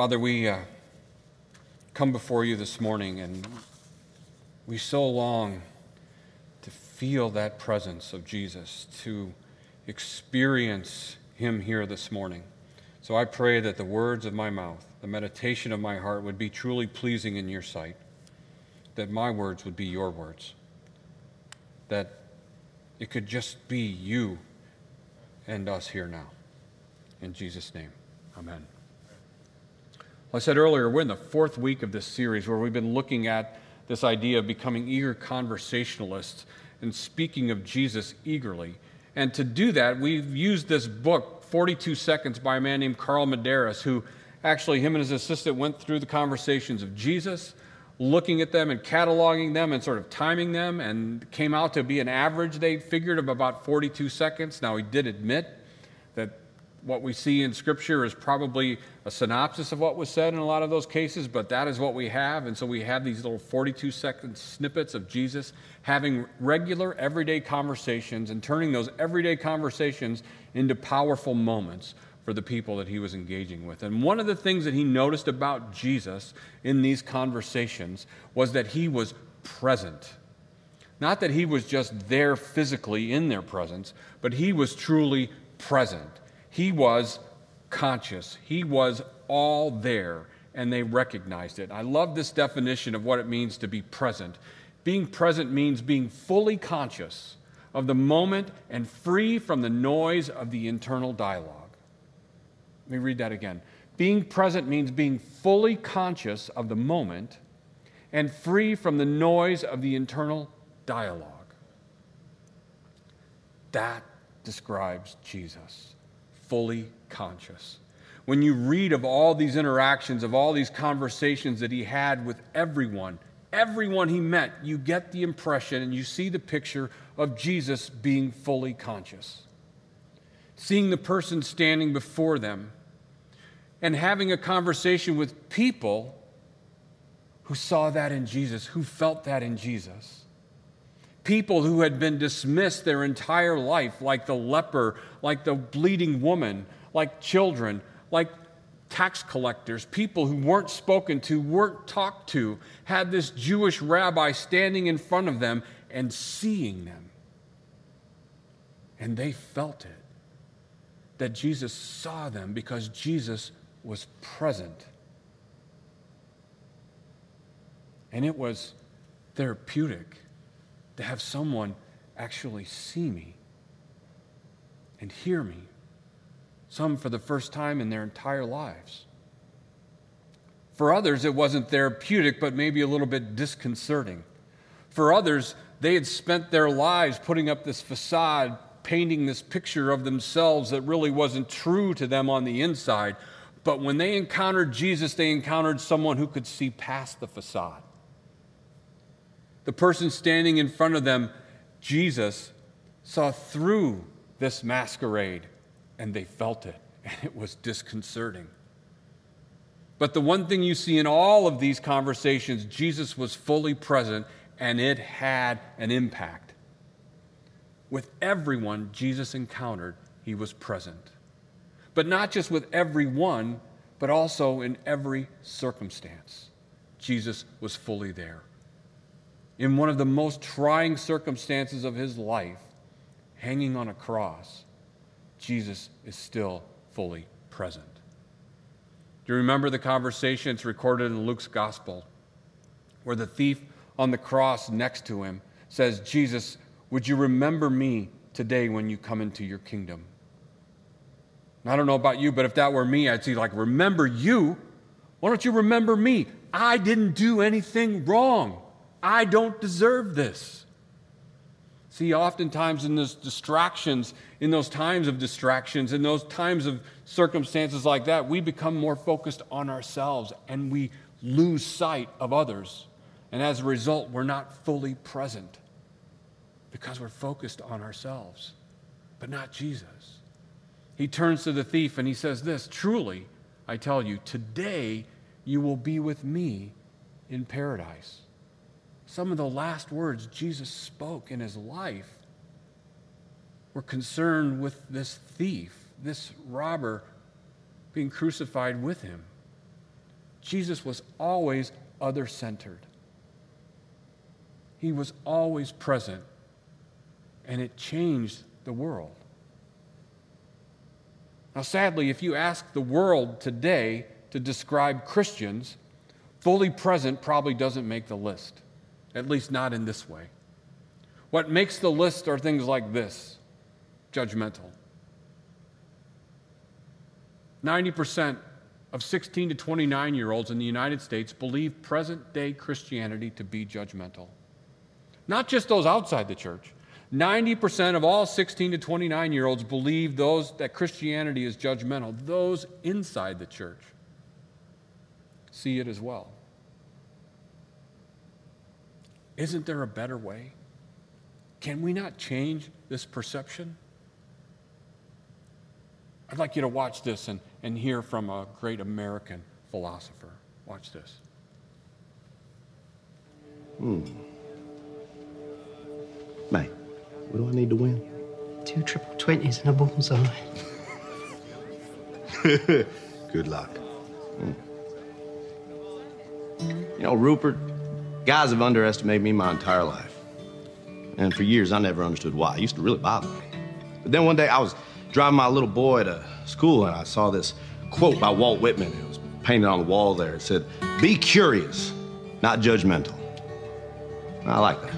Father, we uh, come before you this morning and we so long to feel that presence of Jesus, to experience him here this morning. So I pray that the words of my mouth, the meditation of my heart would be truly pleasing in your sight, that my words would be your words, that it could just be you and us here now. In Jesus' name, amen. I said earlier, we're in the fourth week of this series where we've been looking at this idea of becoming eager conversationalists and speaking of Jesus eagerly. And to do that, we've used this book, 42 Seconds, by a man named Carl Medearis, who actually, him and his assistant went through the conversations of Jesus, looking at them and cataloging them and sort of timing them, and came out to be an average, they figured, of about 42 seconds. Now, he did admit what we see in Scripture is probably a synopsis of what was said in a lot of those cases, but that is what we have. And so we have these little 42 second snippets of Jesus having regular, everyday conversations and turning those everyday conversations into powerful moments for the people that he was engaging with. And one of the things that he noticed about Jesus in these conversations was that he was present. Not that he was just there physically in their presence, but he was truly present. He was conscious, he was all there, and they recognized it. I love this definition of what it means to be present. Being present means being fully conscious of the moment and free from the noise of the internal dialogue. Let me read that again. Being present means being fully conscious of the moment and free from the noise of the internal dialogue. That describes Jesus fully conscious. When you read of all these interactions, of all these conversations that he had with everyone, everyone he met, you get the impression and you see the picture of Jesus being fully conscious. Seeing the person standing before them and having a conversation with people who saw that in Jesus, who felt that in Jesus people who had been dismissed their entire life, like the leper, like the bleeding woman, like children, like tax collectors, people who weren't spoken to, weren't talked to, had this Jewish rabbi standing in front of them and seeing them. And they felt it that Jesus saw them because Jesus was present. And it was therapeutic to have someone actually see me and hear me, some for the first time in their entire lives. For others, it wasn't therapeutic, but maybe a little bit disconcerting. For others, they had spent their lives putting up this facade, painting this picture of themselves that really wasn't true to them on the inside. But when they encountered Jesus, they encountered someone who could see past the facade. The person standing in front of them, Jesus, saw through this masquerade and they felt it, and it was disconcerting. But the one thing you see in all of these conversations, Jesus was fully present and it had an impact. With everyone Jesus encountered, he was present. But not just with everyone, but also in every circumstance. Jesus was fully there in one of the most trying circumstances of his life, hanging on a cross, Jesus is still fully present. Do you remember the conversation? It's recorded in Luke's gospel, where the thief on the cross next to him says, Jesus, would you remember me today when you come into your kingdom? And I don't know about you, but if that were me, I'd say, like, remember you? Why don't you remember me? I didn't do anything wrong. I don't deserve this. See, oftentimes in those distractions, in those times of distractions, in those times of circumstances like that, we become more focused on ourselves and we lose sight of others. And as a result, we're not fully present because we're focused on ourselves, but not Jesus. He turns to the thief and he says, This truly, I tell you, today you will be with me in paradise some of the last words Jesus spoke in his life were concerned with this thief, this robber being crucified with him. Jesus was always other centered. He was always present, and it changed the world. Now, sadly, if you ask the world today to describe Christians, fully present probably doesn't make the list, at least not in this way. What makes the list are things like this judgmental. 90% of 16 to 29 year olds in the United States believe present day Christianity to be judgmental. Not just those outside the church. 90% of all 16 to 29 year olds believe those that Christianity is judgmental. Those inside the church see it as well. Isn't there a better way? Can we not change this perception? I'd like you to watch this and, and hear from a great American philosopher. Watch this. Hmm. Mate, what do I need to win? Two triple twenties and a bullseye. Good luck. Hmm. You know, Rupert, guys have underestimated me my entire life. And for years, I never understood why. It used to really bother me. But then one day, I was driving my little boy to school, and I saw this quote by Walt Whitman. It was painted on the wall there. It said, Be curious, not judgmental. I like that.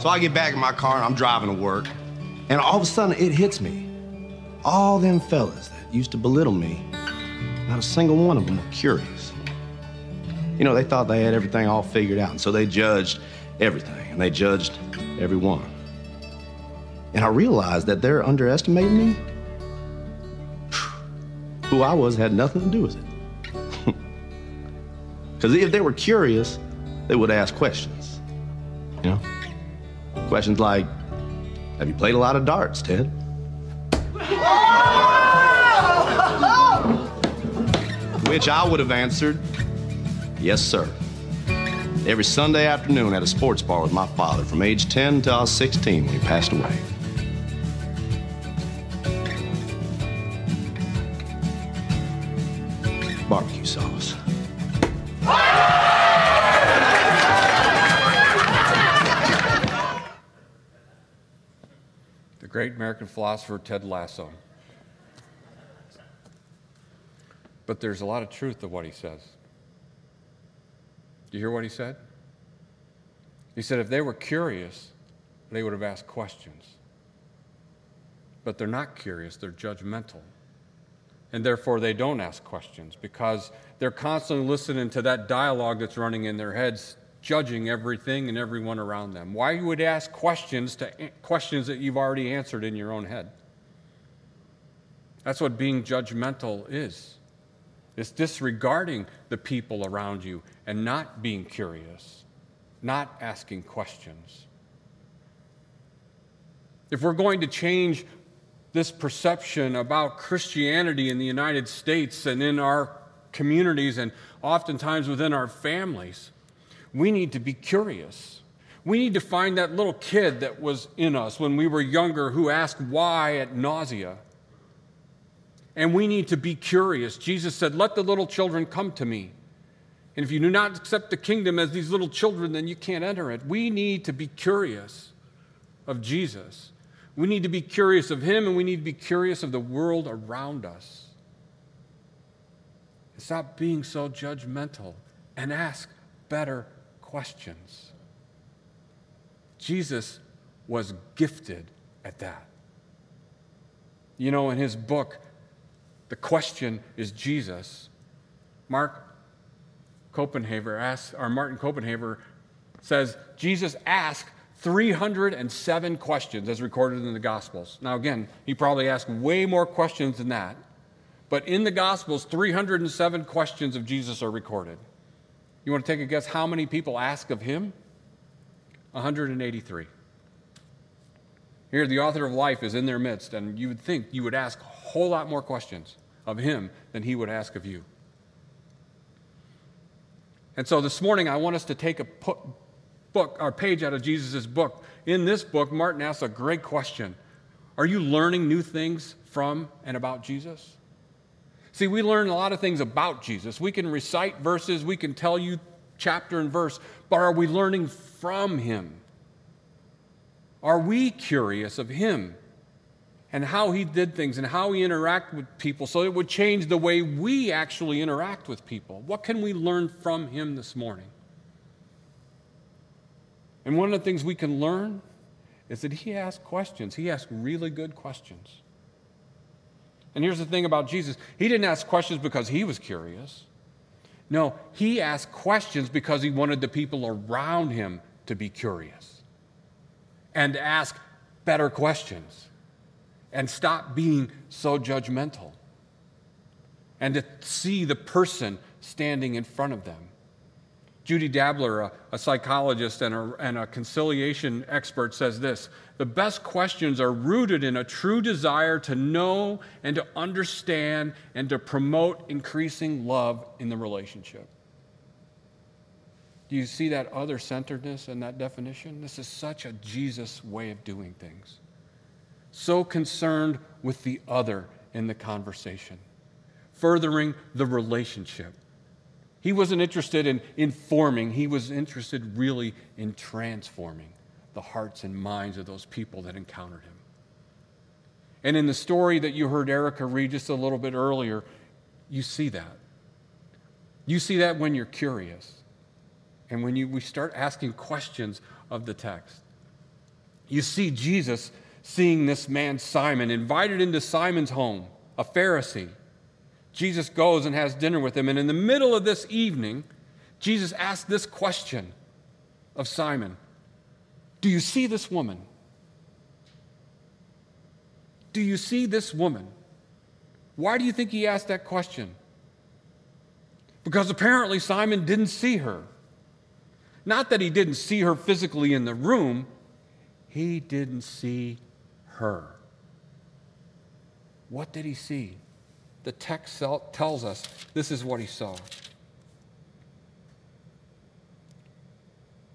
So I get back in my car and I'm driving to work, and all of a sudden it hits me. All them fellas that used to belittle me, not a single one of them were curious. You know, they thought they had everything all figured out, and so they judged everything, and they judged everyone. And I realized that they're underestimating me. Who I was had nothing to do with it. Because if they were curious, they would ask questions. You know? Questions like, Have you played a lot of darts, Ted? Which I would have answered, Yes, sir. Every Sunday afternoon at a sports bar with my father from age 10 until I was 16 when he passed away. Barbecue sauce. The great American philosopher Ted Lasso. But there's a lot of truth to what he says. Do you hear what he said? He said if they were curious, they would have asked questions. But they're not curious, they're judgmental. And therefore, they don't ask questions because they're constantly listening to that dialogue that's running in their heads, judging everything and everyone around them. Why you would ask questions to questions that you've already answered in your own head? That's what being judgmental is. It's disregarding the people around you and not being curious, not asking questions. If we're going to change this perception about Christianity in the United States and in our communities and oftentimes within our families, we need to be curious. We need to find that little kid that was in us when we were younger who asked why at nausea. And we need to be curious. Jesus said, Let the little children come to me. And if you do not accept the kingdom as these little children, then you can't enter it. We need to be curious of Jesus. We need to be curious of Him, and we need to be curious of the world around us. Stop being so judgmental and ask better questions. Jesus was gifted at that. You know, in his book, The Question is Jesus, Mark Copenhaver asks, or Martin Copenhaver says, Jesus asked 307 questions as recorded in the Gospels. Now, again, he probably asked way more questions than that. But in the Gospels, 307 questions of Jesus are recorded. You want to take a guess how many people ask of him? 183. Here, the author of life is in their midst, and you would think you would ask a whole lot more questions of him than he would ask of you. And so this morning, I want us to take a book, our page out of Jesus' book. In this book, Martin asks a great question Are you learning new things from and about Jesus? See, we learn a lot of things about Jesus. We can recite verses, we can tell you chapter and verse, but are we learning from him? Are we curious of him and how he did things and how he interacted with people so it would change the way we actually interact with people? What can we learn from him this morning? And one of the things we can learn is that he asked questions. He asked really good questions. And here's the thing about Jesus He didn't ask questions because he was curious. No, he asked questions because he wanted the people around him to be curious and ask better questions and stop being so judgmental and to see the person standing in front of them. Judy Dabler, a, a psychologist and a, and a conciliation expert, says this The best questions are rooted in a true desire to know and to understand and to promote increasing love in the relationship. Do you see that other centeredness in that definition? This is such a Jesus way of doing things. So concerned with the other in the conversation, furthering the relationship he wasn't interested in informing, he was interested really in transforming the hearts and minds of those people that encountered him. And in the story that you heard Erica read just a little bit earlier, you see that. You see that when you're curious and when you, we start asking questions of the text. You see Jesus seeing this man, Simon, invited into Simon's home, a Pharisee Jesus goes and has dinner with him. And in the middle of this evening, Jesus asks this question of Simon Do you see this woman? Do you see this woman? Why do you think he asked that question? Because apparently Simon didn't see her. Not that he didn't see her physically in the room, he didn't see her. What did he see? the text tells us this is what he saw. It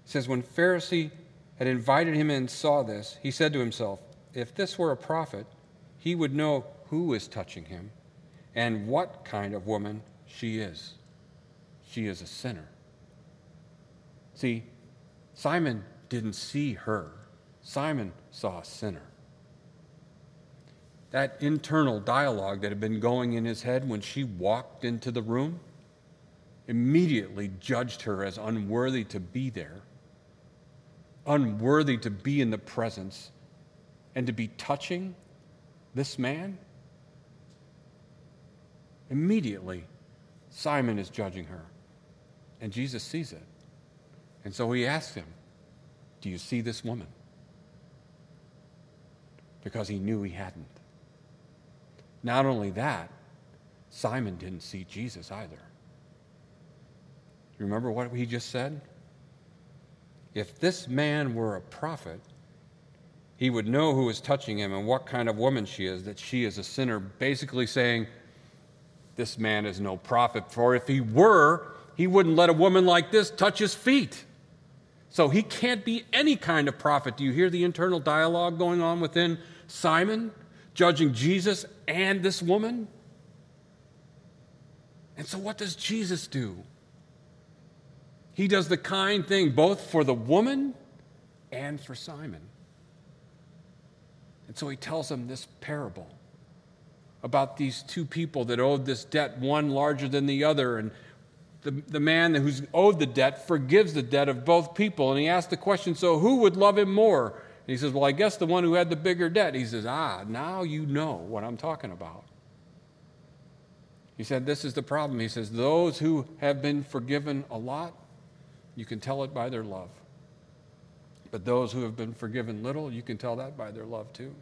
says, When Pharisee had invited him in and saw this, he said to himself, If this were a prophet, he would know who is touching him and what kind of woman she is. She is a sinner. See, Simon didn't see her, Simon saw a sinner that internal dialogue that had been going in his head when she walked into the room immediately judged her as unworthy to be there, unworthy to be in the presence and to be touching this man. Immediately, Simon is judging her, and Jesus sees it. And so he asked him, Do you see this woman? Because he knew he hadn't. Not only that, Simon didn't see Jesus either. Remember what he just said? If this man were a prophet, he would know who is touching him and what kind of woman she is, that she is a sinner, basically saying, This man is no prophet, for if he were, he wouldn't let a woman like this touch his feet. So he can't be any kind of prophet. Do you hear the internal dialogue going on within Simon? judging Jesus and this woman. And so, what does Jesus do? He does the kind thing both for the woman and for Simon. And so he tells them this parable about these two people that owed this debt, one larger than the other. And the, the man who's owed the debt forgives the debt of both people. And he asks the question so who would love him more? And he says, Well, I guess the one who had the bigger debt. He says, Ah, now you know what I'm talking about. He said, This is the problem. He says, Those who have been forgiven a lot, you can tell it by their love. But those who have been forgiven little, you can tell that by their love too.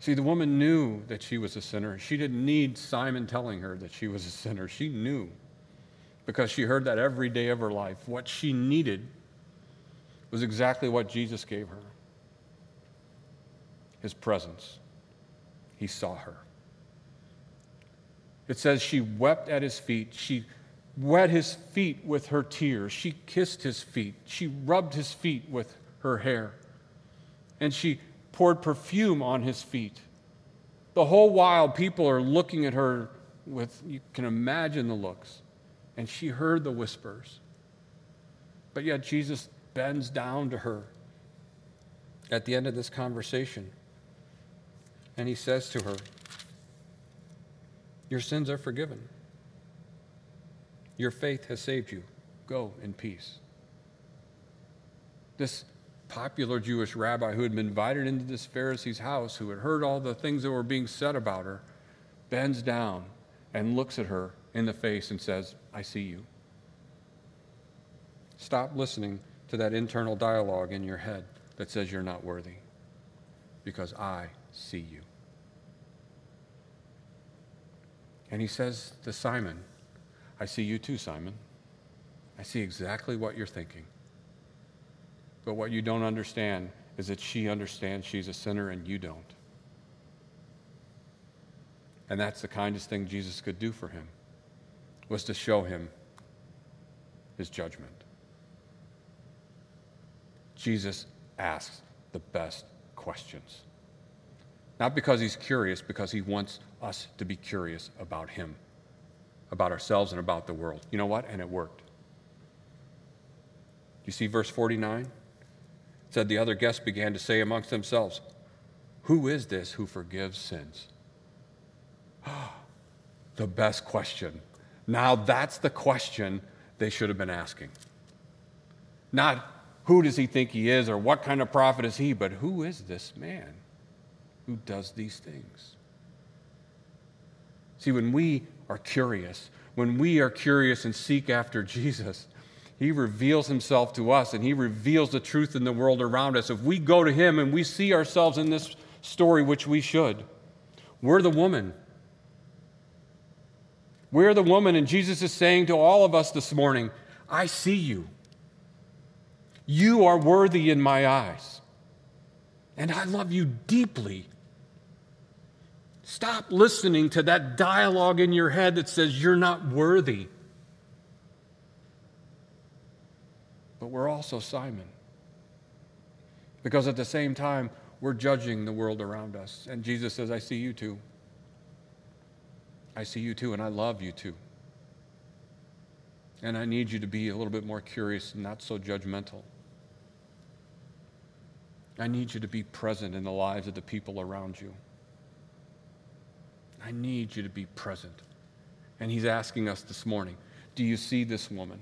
See, the woman knew that she was a sinner. She didn't need Simon telling her that she was a sinner. She knew because she heard that every day of her life. What she needed was exactly what Jesus gave her his presence. He saw her. It says she wept at his feet. She wet his feet with her tears. She kissed his feet. She rubbed his feet with her hair. And she poured perfume on his feet. The whole while, people are looking at her with, you can imagine the looks. And she heard the whispers. But yet, Jesus bends down to her at the end of this conversation. And he says to her, Your sins are forgiven. Your faith has saved you. Go in peace. This popular Jewish rabbi who had been invited into this Pharisee's house, who had heard all the things that were being said about her, bends down and looks at her in the face and says, I see you. Stop listening to that internal dialogue in your head that says you're not worthy, because I see you. And he says to Simon, I see you too, Simon. I see exactly what you're thinking. But what you don't understand is that she understands she's a sinner and you don't. And that's the kindest thing Jesus could do for him, was to show him his judgment. Jesus asks the best questions. Not because he's curious, because he wants us to be curious about him, about ourselves, and about the world. You know what? And it worked. You see verse 49? Said the other guests began to say amongst themselves, Who is this who forgives sins? the best question. Now that's the question they should have been asking. Not who does he think he is or what kind of prophet is he, but who is this man who does these things? See, when we are curious, when we are curious and seek after Jesus, he reveals himself to us and he reveals the truth in the world around us. If we go to him and we see ourselves in this story, which we should, we're the woman. We're the woman, and Jesus is saying to all of us this morning, I see you. You are worthy in my eyes. And I love you deeply. Stop listening to that dialogue in your head that says you're not worthy. But we're also Simon. Because at the same time, we're judging the world around us. And Jesus says, I see you too. I see you too, and I love you too. And I need you to be a little bit more curious and not so judgmental. I need you to be present in the lives of the people around you. I need you to be present. And he's asking us this morning do you see this woman?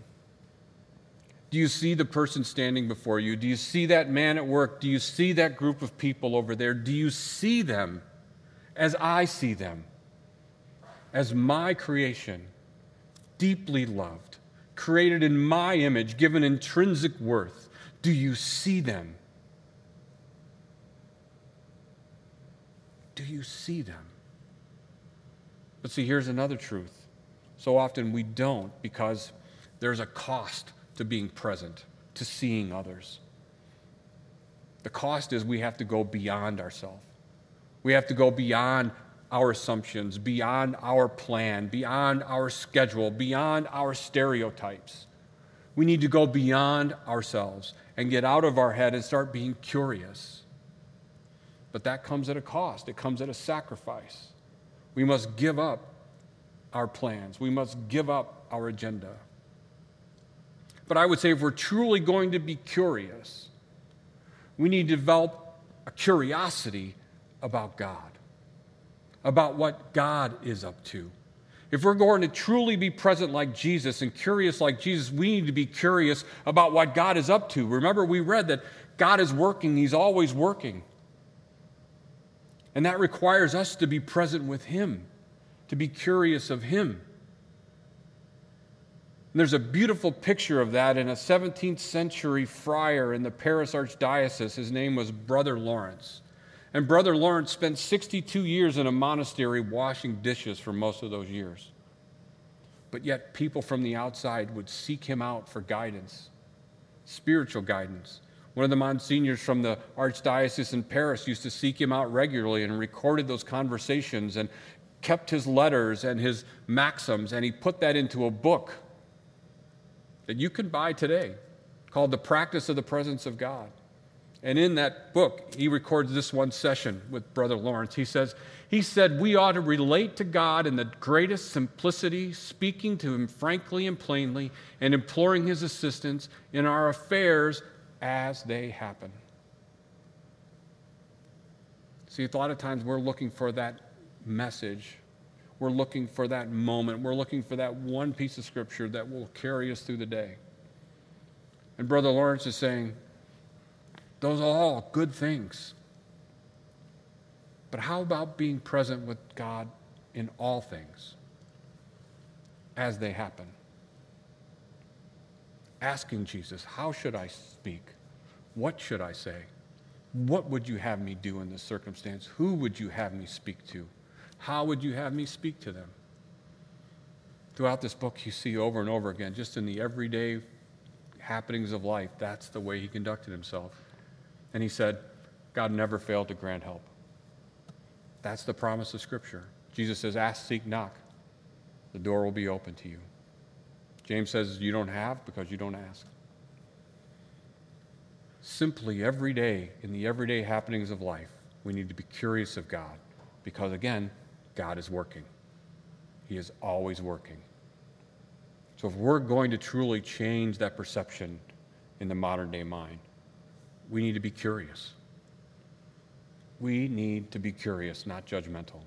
Do you see the person standing before you? Do you see that man at work? Do you see that group of people over there? Do you see them as I see them? As my creation, deeply loved, created in my image, given intrinsic worth. Do you see them? Do you see them? But see, here's another truth. So often we don't because there's a cost to being present, to seeing others. The cost is we have to go beyond ourselves. We have to go beyond our assumptions, beyond our plan, beyond our schedule, beyond our stereotypes. We need to go beyond ourselves and get out of our head and start being curious. But that comes at a cost, it comes at a sacrifice. We must give up our plans, we must give up our agenda. But I would say if we're truly going to be curious, we need to develop a curiosity about God, about what God is up to. If we're going to truly be present like Jesus and curious like Jesus, we need to be curious about what God is up to. Remember, we read that God is working, He's always working. And that requires us to be present with Him, to be curious of Him. And there's a beautiful picture of that in a 17th century friar in the Paris Archdiocese. His name was Brother Lawrence. And Brother Lawrence spent 62 years in a monastery washing dishes for most of those years. But yet, people from the outside would seek him out for guidance, spiritual guidance. One of the monsignors from the Archdiocese in Paris used to seek him out regularly and recorded those conversations and kept his letters and his maxims, and he put that into a book that you can buy today called The Practice of the Presence of God. And in that book, he records this one session with Brother Lawrence. He says, he said, We ought to relate to God in the greatest simplicity, speaking to Him frankly and plainly, and imploring His assistance in our affairs as they happen. See, a lot of times we're looking for that message. We're looking for that moment. We're looking for that one piece of scripture that will carry us through the day. And Brother Lawrence is saying, those are all good things. But how about being present with God in all things as they happen? Asking Jesus, how should I speak? What should I say? What would you have me do in this circumstance? Who would you have me speak to? How would you have me speak to them? Throughout this book, you see over and over again, just in the everyday happenings of life, that's the way he conducted himself. And he said, God never failed to grant help. That's the promise of Scripture. Jesus says, Ask, seek, knock. The door will be open to you. James says, You don't have because you don't ask. Simply every day, in the everyday happenings of life, we need to be curious of God because, again, God is working. He is always working. So, if we're going to truly change that perception in the modern day mind, we need to be curious. We need to be curious, not judgmental.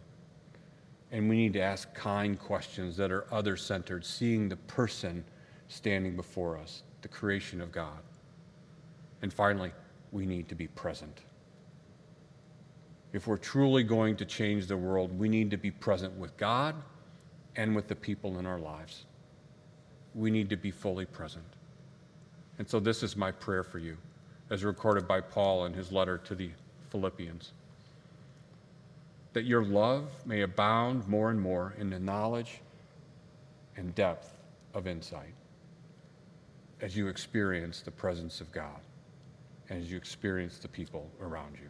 And we need to ask kind questions that are other centered, seeing the person standing before us, the creation of God. And finally, we need to be present. If we're truly going to change the world, we need to be present with God and with the people in our lives. We need to be fully present. And so, this is my prayer for you, as recorded by Paul in his letter to the Philippians that your love may abound more and more in the knowledge and depth of insight as you experience the presence of God and as you experience the people around you.